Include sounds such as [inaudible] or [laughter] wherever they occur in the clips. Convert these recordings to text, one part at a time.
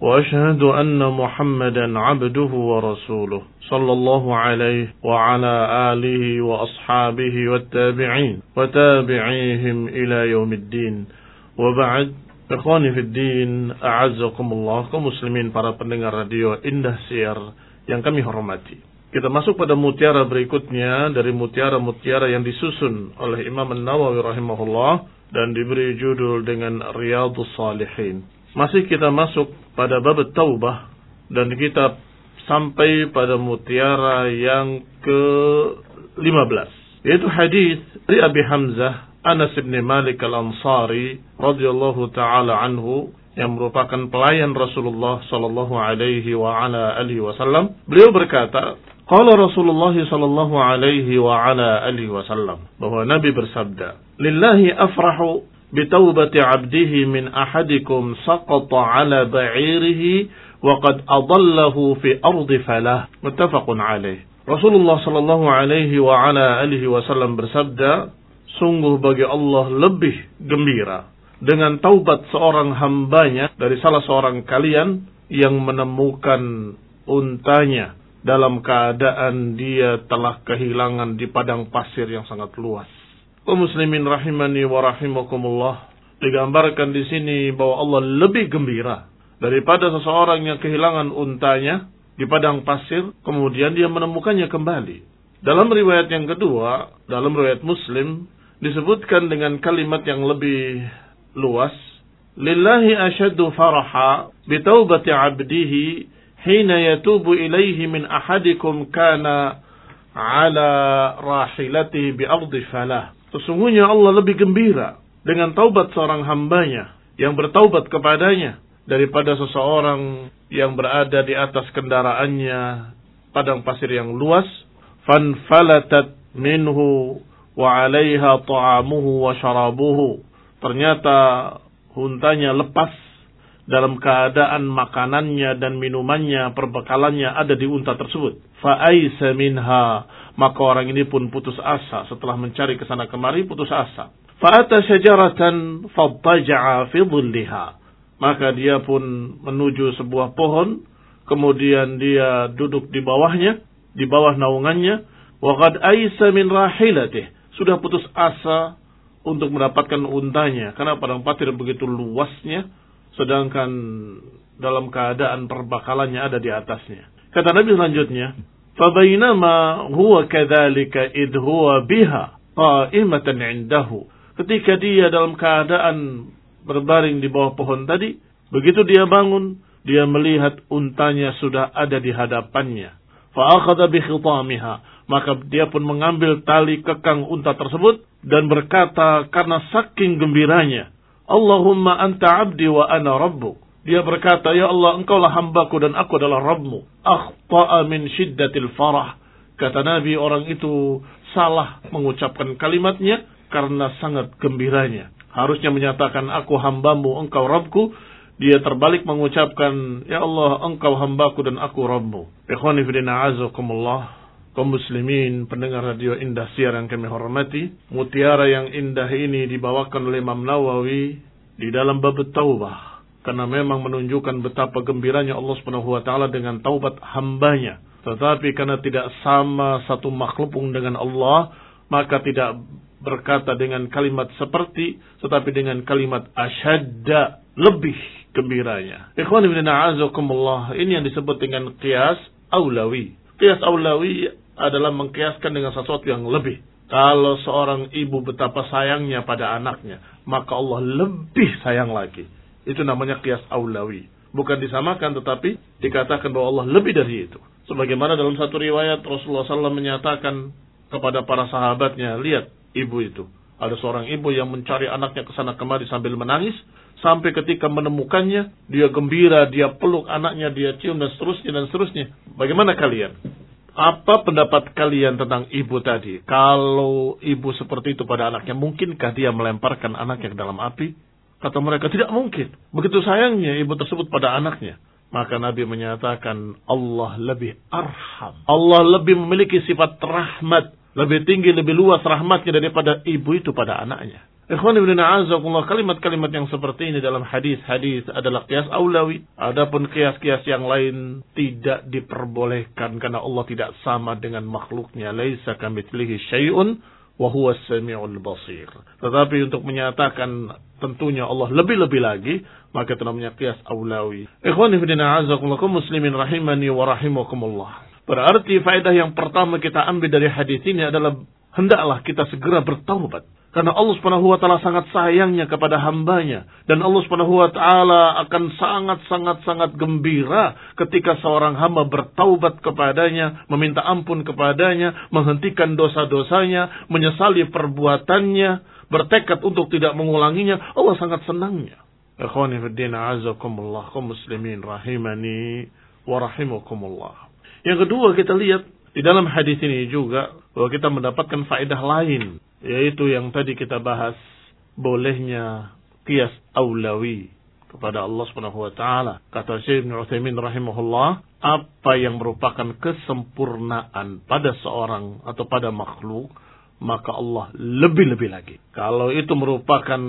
وأشهد أن محمدا عبده ورسوله صلى الله عليه وعلى آله وأصحابه والتابعين وتابعيهم إلى يوم الدين وبعد Ikhwani fi din, a'azzakumullah, kaum muslimin para pendengar radio Indah Siar yang kami hormati. Kita masuk pada mutiara berikutnya dari mutiara-mutiara yang disusun oleh Imam An-Nawawi rahimahullah dan diberi judul dengan Riyadhus Salihin. Masih kita masuk pada bab taubah dan kita sampai pada mutiara yang ke-15 yaitu hadis dari Abi Hamzah Anas bin Malik Al-Ansari radhiyallahu taala anhu yang merupakan pelayan Rasulullah sallallahu alaihi wa ala alihi wasallam. Beliau berkata Qala Rasulullah sallallahu alaihi wa ala alihi wasallam bahwa Nabi bersabda Lillahi afrahu بتوبة عبده من أحدكم سقط على بعيره وقد أضله في أرض فلاة متفق عليه Rasulullah Shallallahu Alaihi wa ala alihi Wasallam bersabda, sungguh bagi Allah lebih gembira dengan taubat seorang hambanya dari salah seorang kalian yang menemukan untanya dalam keadaan dia telah kehilangan di padang pasir yang sangat luas muslimin rahimani wa rahimakumullah digambarkan di sini bahwa Allah lebih gembira daripada seseorang yang kehilangan untanya di padang pasir kemudian dia menemukannya kembali. Dalam riwayat yang kedua, dalam riwayat Muslim disebutkan dengan kalimat yang lebih luas, "Lillahi asyaddu faraha bi taubati 'abdihi hina yatubu ilaihi min ahadikum kana ala rahilatihi bi ardi falah." Sesungguhnya Allah lebih gembira dengan taubat seorang hambanya yang bertaubat kepadanya daripada seseorang yang berada di atas kendaraannya padang pasir yang luas. Fanfalatat minhu wa 'alaiha ta'amuhu wa syarabuhu. Ternyata huntanya lepas dalam keadaan makanannya dan minumannya perbekalannya ada di unta tersebut. Fa aisa minha. Maka orang ini pun putus asa setelah mencari ke sana kemari putus asa. Fa'ata syajaratan fattaja'a fi. Maka dia pun menuju sebuah pohon, kemudian dia duduk di bawahnya, di bawah naungannya, wa qad aisa min rahilatih. Sudah putus asa untuk mendapatkan untanya. Karena padang pasir begitu luasnya sedangkan dalam keadaan perbakalannya ada di atasnya. Kata Nabi selanjutnya, فَبَيْنَمَا huwa كَذَلِكَ إِذْ هُوَ biha قَائِمَةً عِنْدَهُ Ketika dia dalam keadaan berbaring di bawah pohon tadi, begitu dia bangun, dia melihat untanya sudah ada di hadapannya. فَأَخَذَ بِخِطَامِهَا maka dia pun mengambil tali kekang unta tersebut dan berkata karena saking gembiranya, Allahumma anta abdi wa ana rabbuk dia berkata, Ya Allah, engkaulah hambaku dan aku adalah Rabbmu. Akhta'a min syiddatil farah. Kata Nabi, orang itu salah mengucapkan kalimatnya karena sangat gembiranya. Harusnya menyatakan, aku hambamu, engkau Rabbku. Dia terbalik mengucapkan, Ya Allah, engkau hambaku dan aku Rabbmu. Ikhwani fidina azakumullah. Kaum muslimin pendengar radio indah siar yang kami hormati. Mutiara yang indah ini dibawakan oleh Imam Nawawi di dalam bab taubah karena memang menunjukkan betapa gembiranya Allah Subhanahu wa taala dengan taubat hambanya. Tetapi karena tidak sama satu makhluk dengan Allah, maka tidak berkata dengan kalimat seperti, tetapi dengan kalimat asyadda, lebih gembiranya. Ikhwan ibn a'azakumullah, ini yang disebut dengan qiyas aulawi. Qiyas aulawi adalah mengkiaskan dengan sesuatu yang lebih. Kalau seorang ibu betapa sayangnya pada anaknya, maka Allah lebih sayang lagi. Itu namanya kias aulawi. Bukan disamakan tetapi dikatakan bahwa Allah lebih dari itu. Sebagaimana dalam satu riwayat Rasulullah SAW menyatakan kepada para sahabatnya, lihat ibu itu. Ada seorang ibu yang mencari anaknya ke sana kemari sambil menangis. Sampai ketika menemukannya, dia gembira, dia peluk anaknya, dia cium dan seterusnya dan seterusnya. Bagaimana kalian? Apa pendapat kalian tentang ibu tadi? Kalau ibu seperti itu pada anaknya, mungkinkah dia melemparkan anaknya ke dalam api? Kata mereka, tidak mungkin. Begitu sayangnya ibu tersebut pada anaknya. Maka Nabi menyatakan Allah lebih arham. Allah lebih memiliki sifat rahmat. Lebih tinggi, lebih luas rahmatnya daripada ibu itu pada anaknya. Ikhwan ibn a'azakullah kalimat-kalimat yang seperti ini dalam hadis-hadis adalah kias aulawi. Adapun kias-kias yang lain tidak diperbolehkan karena Allah tidak sama dengan makhluknya. Laisa kamitslihi syai'un wa huwa samiul basir. Tetapi untuk menyatakan tentunya Allah lebih-lebih lagi, maka itu namanya kias aulawi. Ikhwan ibn a'azakullah muslimin rahimani wa rahimakumullah. Berarti faedah yang pertama kita ambil dari hadis ini adalah hendaklah kita segera bertaubat karena Allah Subhanahu wa taala sangat sayangnya kepada hambanya dan Allah Subhanahu wa taala akan sangat-sangat-sangat gembira ketika seorang hamba bertaubat kepadanya, meminta ampun kepadanya, menghentikan dosa-dosanya, menyesali perbuatannya, bertekad untuk tidak mengulanginya. Allah sangat senangnya. Ikhwani muslimin rahimani wa. Yang kedua kita lihat di dalam hadis ini juga bahwa kita mendapatkan faedah lain yaitu yang tadi kita bahas bolehnya kias aulawi kepada Allah Subhanahu wa taala. Kata Syekh Ibnu Utsaimin rahimahullah, apa yang merupakan kesempurnaan pada seorang atau pada makhluk, maka Allah lebih-lebih lagi. Kalau itu merupakan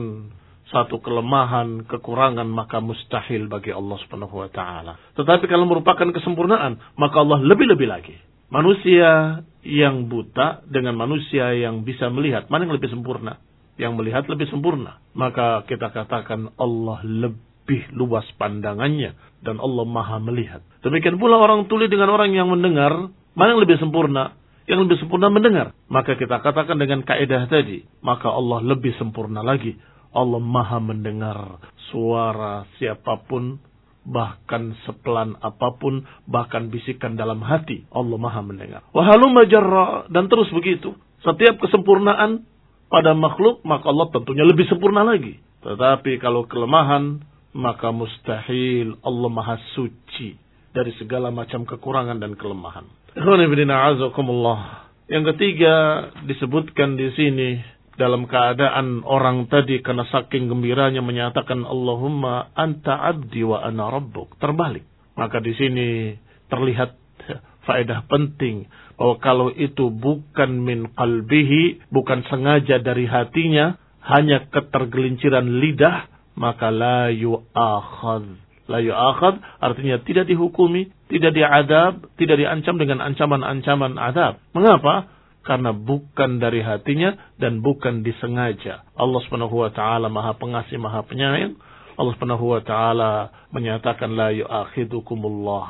satu kelemahan, kekurangan, maka mustahil bagi Allah Subhanahu wa taala. Tetapi kalau merupakan kesempurnaan, maka Allah lebih-lebih lagi. Manusia yang buta dengan manusia yang bisa melihat. Mana yang lebih sempurna? Yang melihat lebih sempurna. Maka kita katakan Allah lebih luas pandangannya. Dan Allah maha melihat. Demikian pula orang tuli dengan orang yang mendengar. Mana yang lebih sempurna? Yang lebih sempurna mendengar. Maka kita katakan dengan kaidah tadi. Maka Allah lebih sempurna lagi. Allah maha mendengar suara siapa pun bahkan sepelan apa pun, bahkan bisikan dalam hati, Allah maha mendengar. Wahalumma jarra, dan terus begitu. Setiap kesempurnaan pada makhluk, maka Allah tentunya lebih sempurna lagi. Tetapi kalau kelemahan, maka mustahil Allah maha suci dari segala macam kekurangan dan kelemahan. Yang ketiga disebutkan di sini dalam keadaan orang tadi karena saking gembiranya menyatakan Allahumma anta abdi wa ana rabbuk. Terbalik. Maka di sini terlihat [laughs] faedah penting bahwa kalau itu bukan min qalbihi, bukan sengaja dari hatinya, hanya ketergelinciran lidah, maka la yu'akhad. La yu'akhad artinya tidak dihukumi, tidak diadab, tidak diancam dengan ancaman-ancaman adab. Mengapa? Karena bukan dari hatinya dan bukan disengaja. Allah Subhanahu wa taala Maha Pengasih, Maha Penyayang. Allah Subhanahu wa taala menyatakan la yu'akhidukumullah.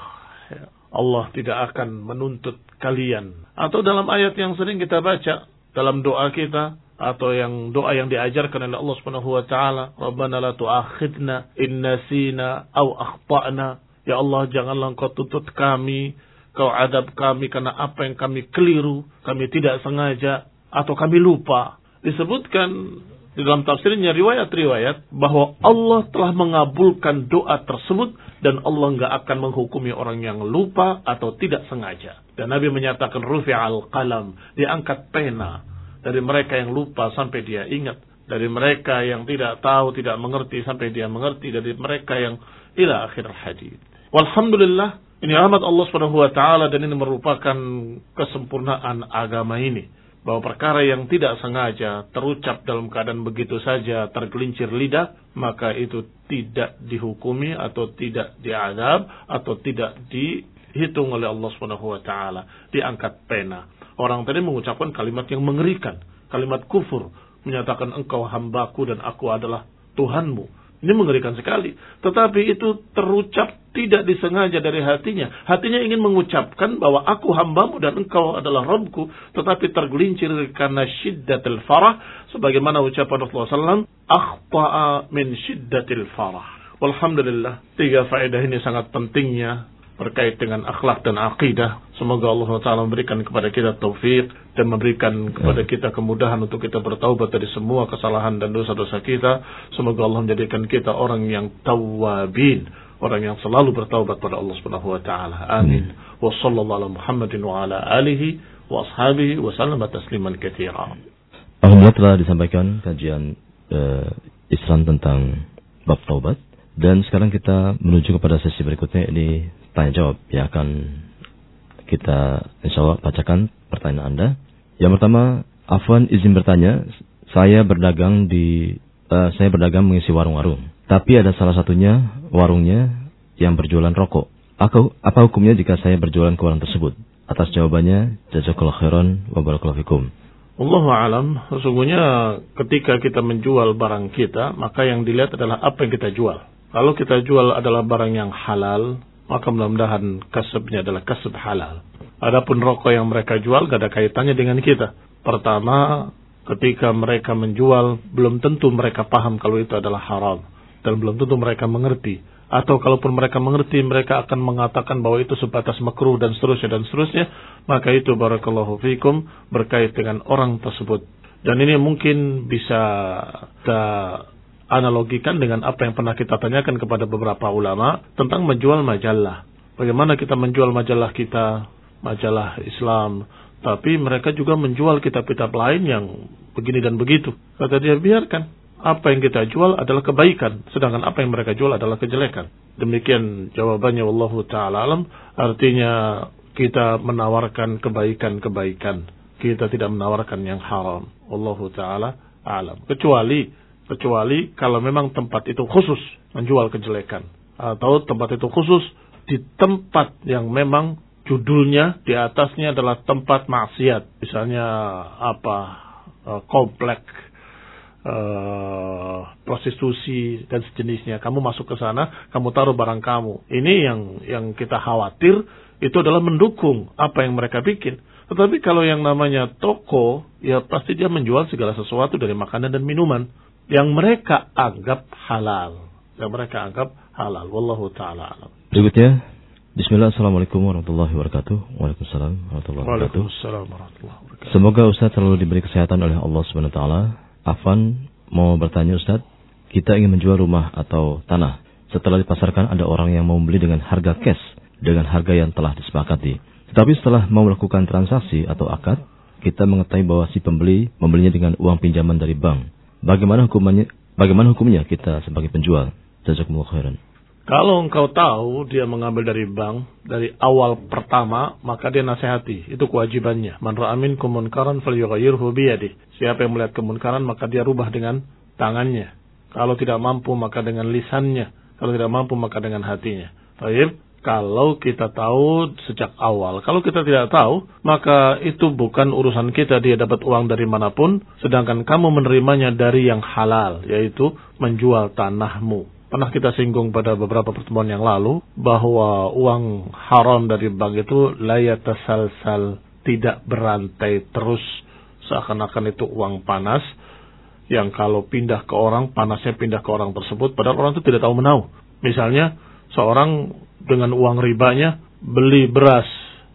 Allah tidak akan menuntut kalian. Atau dalam ayat yang sering kita baca dalam doa kita atau yang doa yang diajarkan oleh Allah Subhanahu wa taala, Rabbana la tu'akhidna in nasina aw akhtana. Ya Allah, janganlah engkau tuntut kami Kau adab kami karena apa yang kami keliru, kami tidak sengaja, atau kami lupa. Disebutkan di dalam tafsirnya riwayat-riwayat bahwa Allah telah mengabulkan doa tersebut dan Allah nggak akan menghukumi orang yang lupa atau tidak sengaja. Dan Nabi menyatakan rufi al qalam, diangkat pena dari mereka yang lupa sampai dia ingat, dari mereka yang tidak tahu, tidak mengerti sampai dia mengerti, dari mereka yang ila akhir hadis. Walhamdulillah ini rahmat Allah Subhanahu wa taala dan ini merupakan kesempurnaan agama ini. Bahwa perkara yang tidak sengaja terucap dalam keadaan begitu saja tergelincir lidah, maka itu tidak dihukumi atau tidak diadab atau tidak dihitung oleh Allah Subhanahu wa taala, diangkat pena. Orang tadi mengucapkan kalimat yang mengerikan, kalimat kufur, menyatakan engkau hambaku dan aku adalah Tuhanmu. Ini mengerikan sekali. Tetapi itu terucap tidak disengaja dari hatinya. Hatinya ingin mengucapkan bahwa aku hambamu dan engkau adalah Rabbku. Tetapi tergelincir karena syiddatil farah. Sebagaimana ucapan Rasulullah SAW. Akhta'a min syiddatil farah. Walhamdulillah. Tiga faedah ini sangat pentingnya berkait dengan akhlak dan akidah. Semoga Allah Taala memberikan kepada kita taufik dan memberikan kepada kita kemudahan untuk kita bertaubat dari semua kesalahan dan dosa-dosa kita. Semoga Allah menjadikan kita orang yang tawabin, orang yang selalu bertaubat pada Allah Subhanahu wa taala. Amin. Wa sallallahu ala Muhammadin wa ala alihi wa ashabihi wa sallama tasliman katsira. Alhamdulillah telah disampaikan kajian uh, Islam tentang bab taubat dan sekarang kita menuju kepada sesi berikutnya ini tanya jawab yang akan kita insya Allah bacakan pertanyaan Anda. Yang pertama, Afwan izin bertanya, saya berdagang di uh, saya berdagang mengisi warung-warung. Tapi ada salah satunya warungnya yang berjualan rokok. Aku, apa hukumnya jika saya berjualan ke warung tersebut? Atas jawabannya, jazakallahu khairan wa barakallahu fikum. Allah alam, sesungguhnya ketika kita menjual barang kita, maka yang dilihat adalah apa yang kita jual. Kalau kita jual adalah barang yang halal, maka mudah-mudahan kasabnya adalah kasab halal. Adapun rokok yang mereka jual gak ada kaitannya dengan kita. Pertama, ketika mereka menjual, belum tentu mereka paham kalau itu adalah haram. Dan belum tentu mereka mengerti. Atau kalaupun mereka mengerti, mereka akan mengatakan bahwa itu sebatas makruh dan seterusnya dan seterusnya. Maka itu barakallahu fikum berkait dengan orang tersebut. Dan ini mungkin bisa kita analogikan dengan apa yang pernah kita tanyakan kepada beberapa ulama tentang menjual majalah. Bagaimana kita menjual majalah kita, majalah Islam, tapi mereka juga menjual kitab-kitab lain yang begini dan begitu. Kata dia, biarkan. Apa yang kita jual adalah kebaikan, sedangkan apa yang mereka jual adalah kejelekan. Demikian jawabannya Allah Ta'ala alam. Artinya kita menawarkan kebaikan-kebaikan. Kita tidak menawarkan yang haram. Allah Ta'ala alam. Kecuali kecuali kalau memang tempat itu khusus menjual kejelekan. Atau tempat itu khusus di tempat yang memang judulnya di atasnya adalah tempat maksiat. Misalnya apa? Eh, komplek uh, prostitusi dan sejenisnya. Kamu masuk ke sana kamu taruh barang kamu. Ini yang yang kita khawatir itu adalah mendukung apa yang mereka bikin. Tetapi kalau yang namanya toko ya pasti dia menjual segala sesuatu dari makanan dan minuman yang mereka anggap halal. Yang mereka anggap halal. Wallahu ta'ala alam. Berikutnya, Bismillah, Assalamualaikum warahmatullahi wabarakatuh. Waalaikumsalam warahmatullahi wabarakatuh. Waalaikumsalam warahmatullahi wabarakatuh. Semoga Ustaz selalu diberi kesehatan oleh Allah Subhanahu wa taala. Afan mau bertanya Ustaz, kita ingin menjual rumah atau tanah. Setelah dipasarkan ada orang yang mau membeli dengan harga cash, dengan harga yang telah disepakati. Tetapi setelah mau melakukan transaksi atau akad, kita mengetahui bahwa si pembeli membelinya dengan uang pinjaman dari bank. Bagaimana hukumannya? Bagaimana hukumnya kita sebagai penjual? Jazakumullah khairan. Kalau engkau tahu dia mengambil dari bank dari awal pertama, maka dia nasihati. Itu kewajibannya. Man ra'amin kumunkaran falyughayyirhu biyadi. Siapa yang melihat kemunkaran maka dia rubah dengan tangannya. Kalau tidak mampu maka dengan lisannya. Kalau tidak mampu maka dengan hatinya. Baik kalau kita tahu sejak awal. Kalau kita tidak tahu, maka itu bukan urusan kita dia dapat uang dari mana pun, sedangkan kamu menerimanya dari yang halal, yaitu menjual tanahmu. Pernah kita singgung pada beberapa pertemuan yang lalu bahwa uang haram dari bank itu sal tidak berantai terus seakan-akan itu uang panas yang kalau pindah ke orang panasnya pindah ke orang tersebut padahal orang itu tidak tahu menau. Misalnya seorang dengan uang ribanya beli beras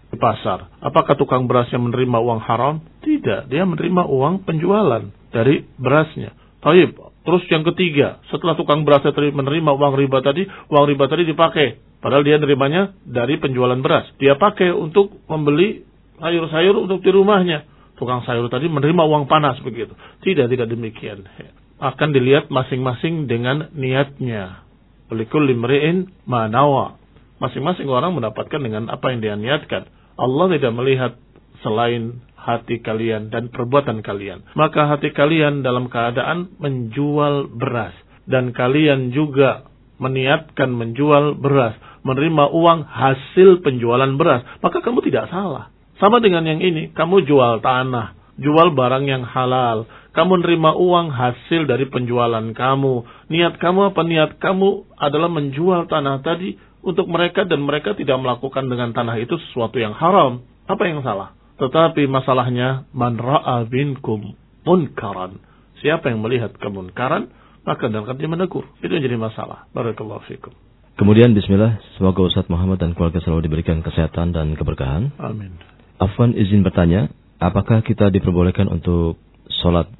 di pasar. Apakah tukang berasnya menerima uang haram? Tidak, dia menerima uang penjualan dari berasnya. Taib. Terus yang ketiga, setelah tukang berasnya menerima uang riba tadi, uang riba tadi dipakai. Padahal dia menerimanya dari penjualan beras. Dia pakai untuk membeli sayur-sayur untuk di rumahnya. Tukang sayur tadi menerima uang panas begitu. Tidak, tidak demikian. Akan dilihat masing-masing dengan niatnya. Kulikul limri'in manawa. Masing-masing orang mendapatkan dengan apa yang dia niatkan. Allah tidak melihat selain hati kalian dan perbuatan kalian. Maka hati kalian dalam keadaan menjual beras. Dan kalian juga meniatkan menjual beras. Menerima uang hasil penjualan beras. Maka kamu tidak salah. Sama dengan yang ini. Kamu jual tanah. Jual barang yang halal kamu nerima uang hasil dari penjualan kamu. Niat kamu apa? Niat kamu adalah menjual tanah tadi untuk mereka dan mereka tidak melakukan dengan tanah itu sesuatu yang haram. Apa yang salah? Tetapi masalahnya man ra'a binkum munkaran. Siapa yang melihat kemunkaran, maka dalam dia menegur. Itu yang jadi masalah. Barakallahu fikum. Kemudian bismillah, semoga Ustaz Muhammad dan keluarga selalu diberikan kesehatan dan keberkahan. Amin. Afwan izin bertanya, apakah kita diperbolehkan untuk sholat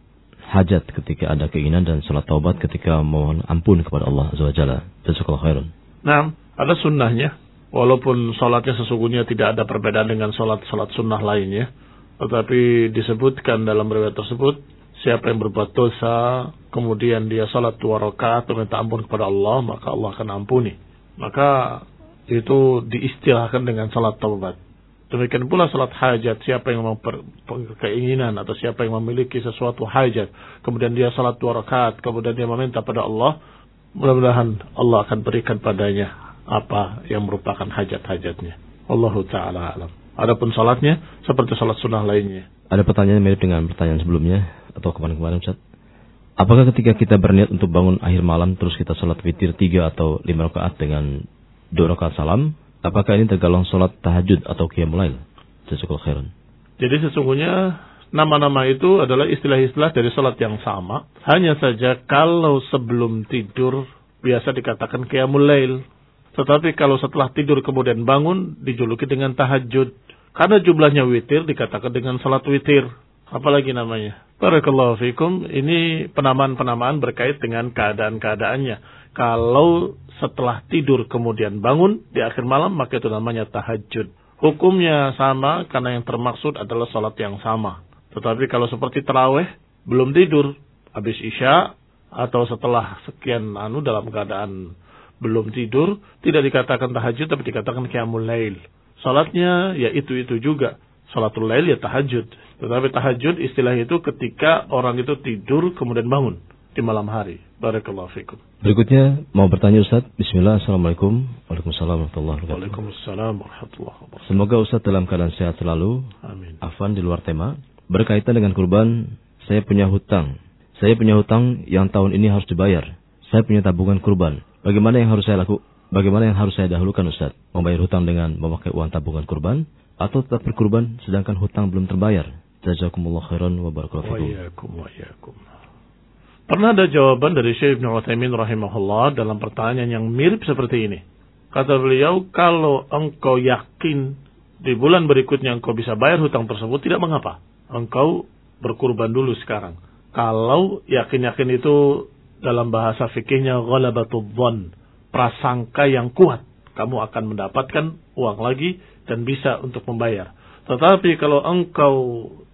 hajat ketika ada keinginan dan salat taubat ketika mohon ampun kepada Allah Azza wa Jalla. Jazakallahu khairan. Nah, ada sunnahnya. Walaupun sholatnya sesungguhnya tidak ada perbedaan dengan sholat-sholat sunnah lainnya. Tetapi disebutkan dalam riwayat tersebut, siapa yang berbuat dosa, kemudian dia sholat dua rakaat minta ampun kepada Allah, maka Allah akan ampuni. Maka itu diistilahkan dengan sholat taubat. Demikian pula salat hajat, siapa yang mau keinginan atau siapa yang memiliki sesuatu hajat, kemudian dia salat dua rakaat, kemudian dia meminta pada Allah, mudah-mudahan Allah akan berikan padanya apa yang merupakan hajat-hajatnya. Allahu taala alam. Adapun salatnya seperti salat sunnah lainnya. Ada pertanyaan mirip dengan pertanyaan sebelumnya atau kemarin-kemarin Ustaz? Apakah ketika kita berniat untuk bangun akhir malam terus kita salat witir tiga atau lima rakaat dengan dua rakaat salam, Apakah ini tergolong sholat tahajud atau qiyamul lail? Jazakallahu khairan. Jadi sesungguhnya nama-nama itu adalah istilah-istilah dari sholat yang sama. Hanya saja kalau sebelum tidur biasa dikatakan qiyamul lail. Tetapi kalau setelah tidur kemudian bangun dijuluki dengan tahajud. Karena jumlahnya witir dikatakan dengan sholat witir. Apalagi namanya. Barakallahu fikum. Ini penamaan-penamaan berkait dengan keadaan-keadaannya. Kalau setelah tidur kemudian bangun di akhir malam, maka itu namanya tahajud. Hukumnya sama karena yang termaksud adalah sholat yang sama. Tetapi kalau seperti terawih, belum tidur, habis isya, atau setelah sekian anu dalam keadaan belum tidur, tidak dikatakan tahajud, tapi dikatakan qiyamul lail. Salatnya ya itu-itu juga. Salatul lail ya tahajud. Tetapi tahajud istilah itu ketika orang itu tidur kemudian bangun di malam hari. Barakallahu fikum. Berikutnya mau bertanya Ustaz. Bismillah. Assalamualaikum. Waalaikumsalam warahmatullahi wabarakatuh. Waalaikumsalam warahmatullahi wabarakatuh. Semoga Ustaz dalam keadaan sehat selalu. Amin. Afan di luar tema. Berkaitan dengan kurban, saya punya hutang. Saya punya hutang yang tahun ini harus dibayar. Saya punya tabungan kurban. Bagaimana yang harus saya lakukan? Bagaimana yang harus saya dahulukan Ustaz? Membayar hutang dengan memakai uang tabungan kurban atau tetap berkurban sedangkan hutang belum terbayar? Jazakumullah khairan wa barakallahu. Pernah ada jawaban dari Syekh Ibn Uthaymin rahimahullah dalam pertanyaan yang mirip seperti ini. Kata beliau, kalau engkau yakin di bulan berikutnya engkau bisa bayar hutang tersebut, tidak mengapa. Engkau berkurban dulu sekarang. Kalau yakin-yakin itu dalam bahasa fikihnya ghalabatul prasangka yang kuat. Kamu akan mendapatkan uang lagi dan bisa untuk membayar. Tetapi kalau engkau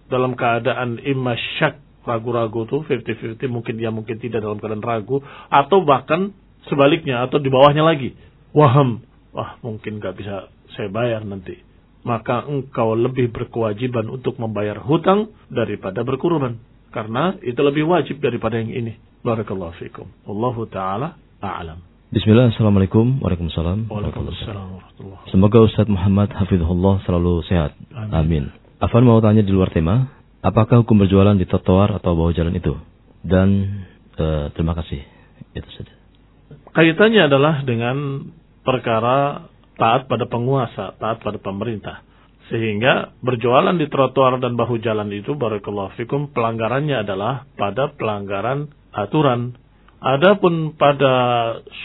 dalam keadaan imma syak ragu-ragu tuh 50-50 mungkin dia mungkin tidak dalam keadaan ragu atau bahkan sebaliknya atau di bawahnya lagi. Waham. Wah mungkin nggak bisa saya bayar nanti. Maka engkau lebih berkewajiban untuk membayar hutang daripada berkurban karena itu lebih wajib daripada yang ini barakallahu fikum wallahu taala a'lam Bismillah, Assalamualaikum Waalaikumsalam Waalaikumsalam Semoga Ustaz Muhammad Hafizullah selalu sehat Amin, Amin. Afan mau tanya di luar tema Apakah hukum berjualan di trotoar atau bawah jalan itu? Dan uh, terima kasih. Itu saja. Kaitannya adalah dengan perkara taat pada penguasa, taat pada pemerintah. Sehingga berjualan di trotoar dan bahu jalan itu barakallahu fikum pelanggarannya adalah pada pelanggaran aturan. Adapun pada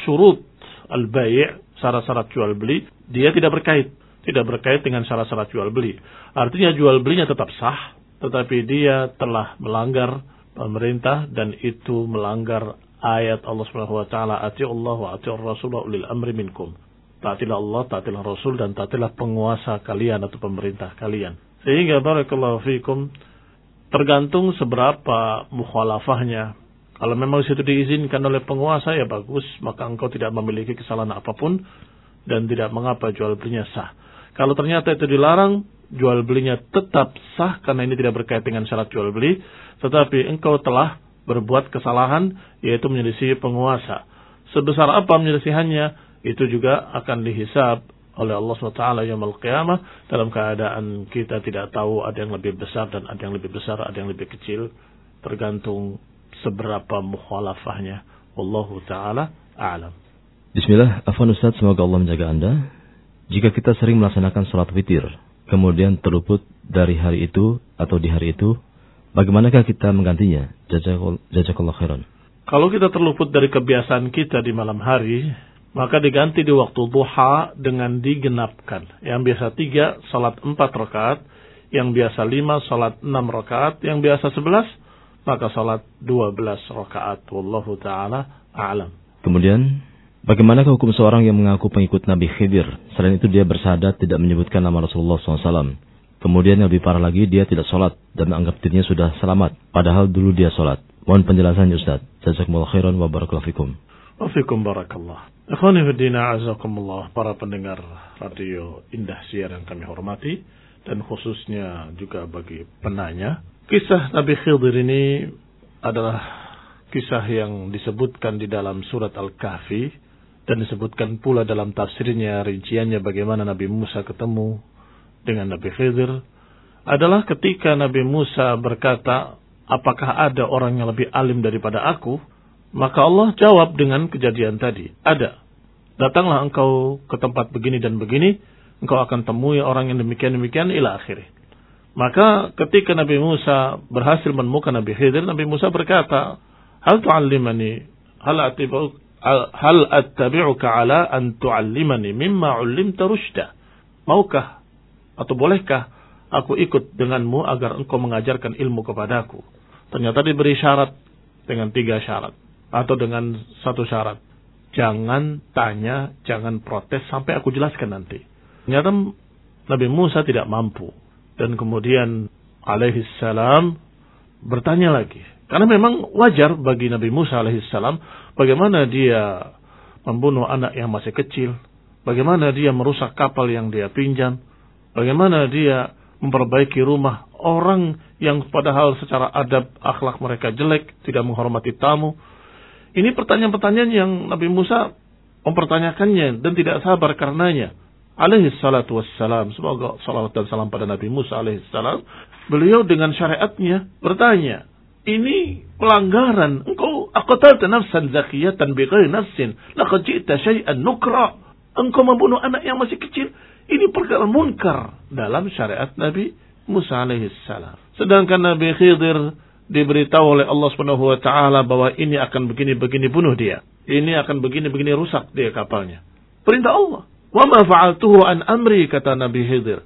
surut al-bai' syarat-syarat jual beli dia tidak berkait, tidak berkait dengan syarat-syarat jual beli. Artinya jual belinya tetap sah, tetapi dia telah melanggar pemerintah dan itu melanggar ayat Allah Subhanahu wa taala Allah wa ati Rasul ulil amri minkum. Taatilah Allah, taatilah Rasul dan taatilah penguasa kalian atau pemerintah kalian. Sehingga barakallahu fikum tergantung seberapa mukhalafahnya. Kalau memang situ diizinkan oleh penguasa ya bagus, maka engkau tidak memiliki kesalahan apa pun dan tidak mengapa jual belinya sah. Kalau ternyata itu dilarang, jual belinya tetap sah karena ini tidak berkait dengan syarat jual beli, tetapi engkau telah berbuat kesalahan yaitu menyelisih penguasa. Sebesar apa menyelisihannya itu juga akan dihisab oleh Allah SWT yang qiyamah dalam keadaan kita tidak tahu ada yang lebih besar dan ada yang lebih besar, ada yang lebih kecil tergantung seberapa mukhalafahnya. Wallahu taala a'lam. Bismillah, afwan Ustaz, semoga Allah menjaga Anda. Jika kita sering melaksanakan sholat witir, kemudian terluput dari hari itu atau di hari itu, bagaimanakah kita menggantinya? Jazakallah khairan. Kalau kita terluput dari kebiasaan kita di malam hari, maka diganti di waktu duha dengan digenapkan. Yang biasa tiga, salat empat rakaat. Yang biasa lima, salat enam rakaat. Yang biasa sebelas, maka salat dua belas rakaat. Wallahu ta'ala a'lam. Kemudian Bagaimanakah hukum seorang yang mengaku pengikut Nabi Khidir? Selain itu dia bersahadat tidak menyebutkan nama Rasulullah SAW. Kemudian yang lebih parah lagi, dia tidak sholat dan menganggap dirinya sudah selamat. Padahal dulu dia sholat. Mohon penjelasannya Ustaz. Jazakumullah khairan wa barakallahu fikum. Wafikum barakallah. Ikhwani fiddina azakumullah. Para pendengar radio Indah Siar yang kami hormati. Dan khususnya juga bagi penanya. Kisah Nabi Khidir ini adalah kisah yang disebutkan di dalam surat Al-Kahfi dan disebutkan pula dalam tafsirnya rinciannya bagaimana Nabi Musa ketemu dengan Nabi Khidir adalah ketika Nabi Musa berkata, apakah ada orang yang lebih alim daripada aku? Maka Allah jawab dengan kejadian tadi. Ada. Datanglah engkau ke tempat begini dan begini, engkau akan temui orang yang demikian-demikian ila akhirnya. Maka ketika Nabi Musa berhasil menemukan Nabi Khidir, Nabi Musa berkata, Hal tu'allimani, hal atibuk, hal attabi'uka ala an tu'allimani mimma 'ullimta rusyda. Maukah atau bolehkah aku ikut denganmu agar engkau mengajarkan ilmu kepadaku? Ternyata diberi syarat dengan tiga syarat atau dengan satu syarat. Jangan tanya, jangan protes sampai aku jelaskan nanti. Ternyata Nabi Musa tidak mampu dan kemudian alaihi salam bertanya lagi. Karena memang wajar bagi Nabi Musa alaihissalam bagaimana dia membunuh anak yang masih kecil, bagaimana dia merusak kapal yang dia pinjam, bagaimana dia memperbaiki rumah orang yang padahal secara adab akhlak mereka jelek, tidak menghormati tamu. Ini pertanyaan-pertanyaan yang Nabi Musa mempertanyakannya dan tidak sabar karenanya. Alaihi salatu wassalam. Semoga salawat dan salam pada Nabi Musa alaihi salam. Beliau dengan syariatnya bertanya, ini pelanggaran. Engkau aqtalta nafsan zakiyatan bighairi nafsin. Laqad ji'ta syai'an nukra. Engkau membunuh anak yang masih kecil. Ini perkara munkar dalam syariat Nabi Musa alaihi salam. Sedangkan Nabi Khidir diberitahu oleh Allah Subhanahu wa taala bahwa ini akan begini-begini bunuh dia. Ini akan begini-begini rusak dia kapalnya. Perintah Allah. Wa ma fa'altuhu an amri kata Nabi Khidir.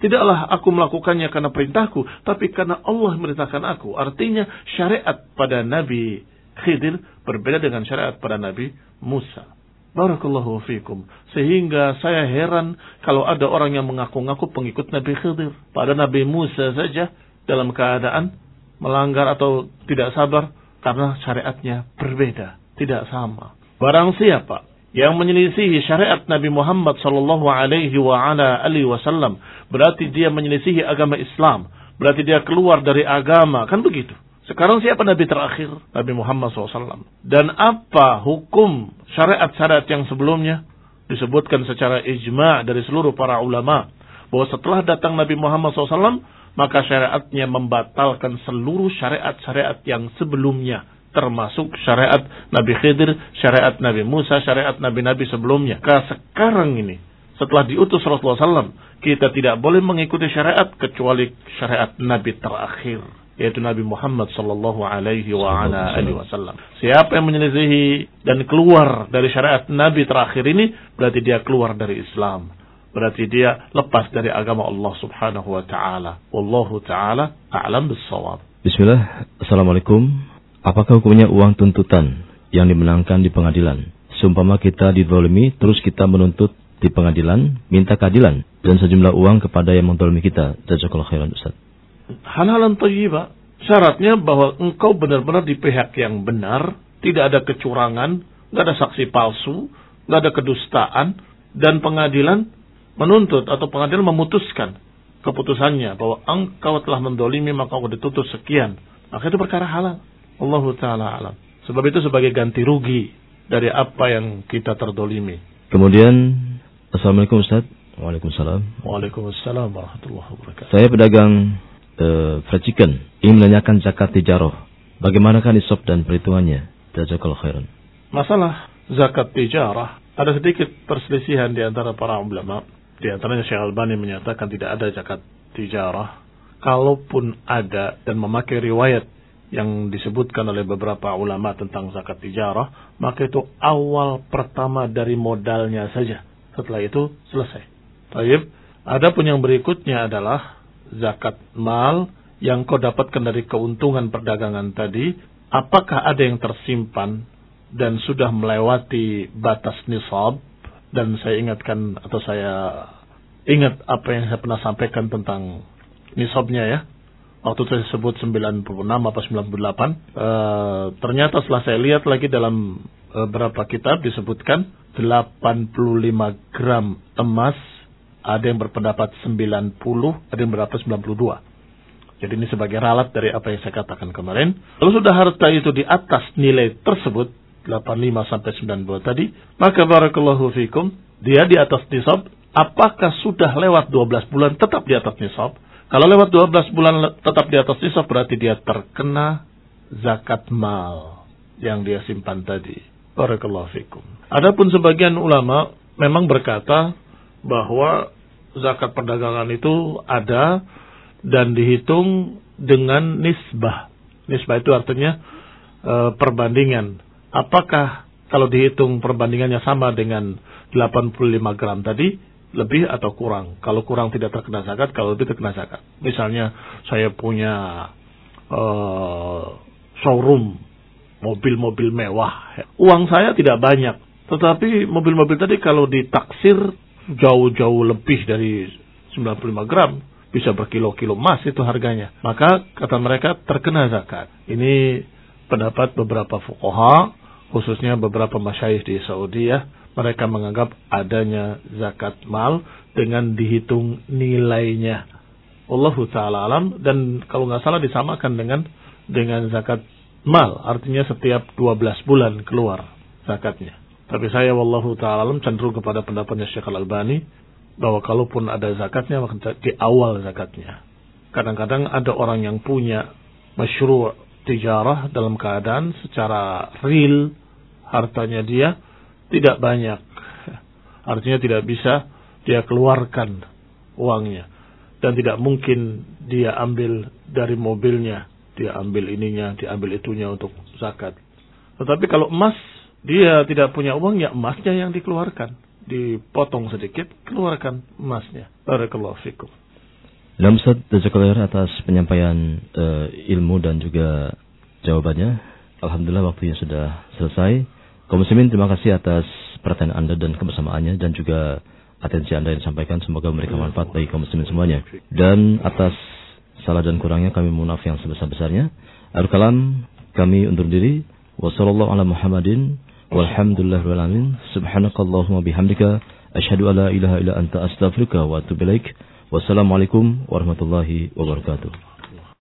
Tidaklah aku melakukannya karena perintahku, tapi karena Allah merintahkan aku. Artinya syariat pada Nabi Khidir berbeda dengan syariat pada Nabi Musa. Barakallahu fikum. Sehingga saya heran kalau ada orang yang mengaku-ngaku pengikut Nabi Khidir. Pada Nabi Musa saja dalam keadaan melanggar atau tidak sabar karena syariatnya berbeda, tidak sama. Barang siapa yang menyelisihi syariat Nabi Muhammad sallallahu alaihi wa ala alihi wasallam. Berarti dia menyelisihi agama Islam. Berarti dia keluar dari agama. Kan begitu? Sekarang siapa nabi terakhir? Nabi Muhammad SAW dan apa hukum syariat-syariat yang sebelumnya? Disebutkan secara ijma' dari seluruh para ulama. Bahwa setelah datang Nabi Muhammad SAW maka syariatnya membatalkan seluruh syariat-syariat yang sebelumnya termasuk syariat Nabi Khidir, syariat Nabi Musa, syariat Nabi-Nabi sebelumnya. Karena sekarang ini, setelah diutus Rasulullah SAW, kita tidak boleh mengikuti syariat kecuali syariat Nabi terakhir yaitu Nabi Muhammad sallallahu alaihi wa ala alihi wasallam. Siapa yang menyelisihi dan keluar dari syariat Nabi terakhir ini berarti dia keluar dari Islam. Berarti dia lepas dari agama Allah Subhanahu wa taala. Wallahu taala a'lam bissawab. Bismillah. Assalamualaikum Apakah hukumnya uang tuntutan yang dimenangkan di pengadilan? Seumpama kita didolimi, terus kita menuntut di pengadilan, minta keadilan, dan sejumlah uang kepada yang mendolimi kita. Jazakallah khairan Ustaz. Hal-hal yang thayyibah. Syaratnya bahwa engkau benar-benar di pihak yang benar, tidak ada kecurangan, tidak ada saksi palsu, tidak ada kedustaan, dan pengadilan menuntut atau pengadilan memutuskan keputusannya bahwa engkau telah mendolimi maka engkau ditutup sekian. Maka itu perkara halal. Allah Ta'ala alam. Sebab itu sebagai ganti rugi dari apa yang kita terdolimi. Kemudian, Assalamualaikum Ustaz. Waalaikumsalam. Waalaikumsalam warahmatullahi wabarakatuh. Saya pedagang uh, fried chicken. Ingin menanyakan zakat tijaroh. Bagaimanakah nisab dan perhitungannya? Jazakallah khairan. Masalah zakat tijarah. Ada sedikit perselisihan di antara para ulama. Di antaranya Syekh Albani menyatakan tidak ada zakat tijarah. Kalaupun ada dan memakai riwayat yang disebutkan oleh beberapa ulama tentang zakat tijarah, maka itu awal pertama dari modalnya saja. Setelah itu selesai. Taib. Adapun yang berikutnya adalah zakat mal yang kau dapatkan dari keuntungan perdagangan tadi, apakah ada yang tersimpan dan sudah melewati batas nisab dan saya ingatkan atau saya ingat apa yang saya pernah sampaikan tentang nisabnya ya. Waktu saya sebut 96 atau 98, e, ternyata setelah saya lihat lagi dalam e, beberapa kitab disebutkan 85 gram emas, ada yang berpendapat 90, ada yang berpendapat 92. Jadi ini sebagai ralat dari apa yang saya katakan kemarin. Kalau sudah harta itu di atas nilai tersebut, 85 sampai 92 tadi, maka barakallahu fikum, dia di atas nisab, apakah sudah lewat 12 bulan tetap di atas nisab? Kalau lewat 12 bulan tetap di atas nisab berarti dia terkena zakat mal yang dia simpan tadi. Barakallahu fikum. Adapun sebagian ulama memang berkata bahwa zakat perdagangan itu ada dan dihitung dengan nisbah. Nisbah itu artinya e, perbandingan. Apakah kalau dihitung perbandingannya sama dengan 85 gram tadi, lebih atau kurang? Kalau kurang tidak terkena zakat, kalau lebih terkena zakat. Misalnya saya punya e, showroom mobil-mobil mewah. Uang saya tidak banyak, tetapi mobil-mobil tadi kalau ditaksir jauh-jauh lebih dari 95 gram, bisa berkilo-kilo emas itu harganya. Maka kata mereka terkena zakat. Ini pendapat beberapa fukoha, khususnya beberapa masyayikh di Saudi ya. Mereka menganggap adanya zakat mal dengan dihitung nilainya. Allah Ta'ala alam dan kalau nggak salah disamakan dengan dengan zakat mal. Artinya setiap 12 bulan keluar zakatnya. Tapi saya wallahu ta'ala alam cenderung kepada pendapatnya Syekh Al-Albani bahwa kalaupun ada zakatnya maka di awal zakatnya. Kadang-kadang ada orang yang punya masyru' tijarah dalam keadaan secara real hartanya dia tidak banyak. Artinya tidak bisa dia keluarkan uangnya dan tidak mungkin dia ambil dari mobilnya, dia ambil ininya, diambil itunya untuk zakat. Tetapi kalau emas dia tidak punya uang ya emasnya yang dikeluarkan dipotong sedikit, keluarkan emasnya. Barakallahu fikum. Dalam Ustaz atas penyampaian uh, ilmu dan juga jawabannya. Alhamdulillah waktunya sudah selesai. Kaum muslimin terima kasih atas perhatian Anda dan kebersamaannya dan juga atensi Anda yang disampaikan semoga memberikan manfaat bagi kaum muslimin semuanya. Dan atas salah dan kurangnya kami mohon maaf yang sebesar-besarnya. Al kalam kami undur diri. Wassalamualaikum warahmatullahi wabarakatuh.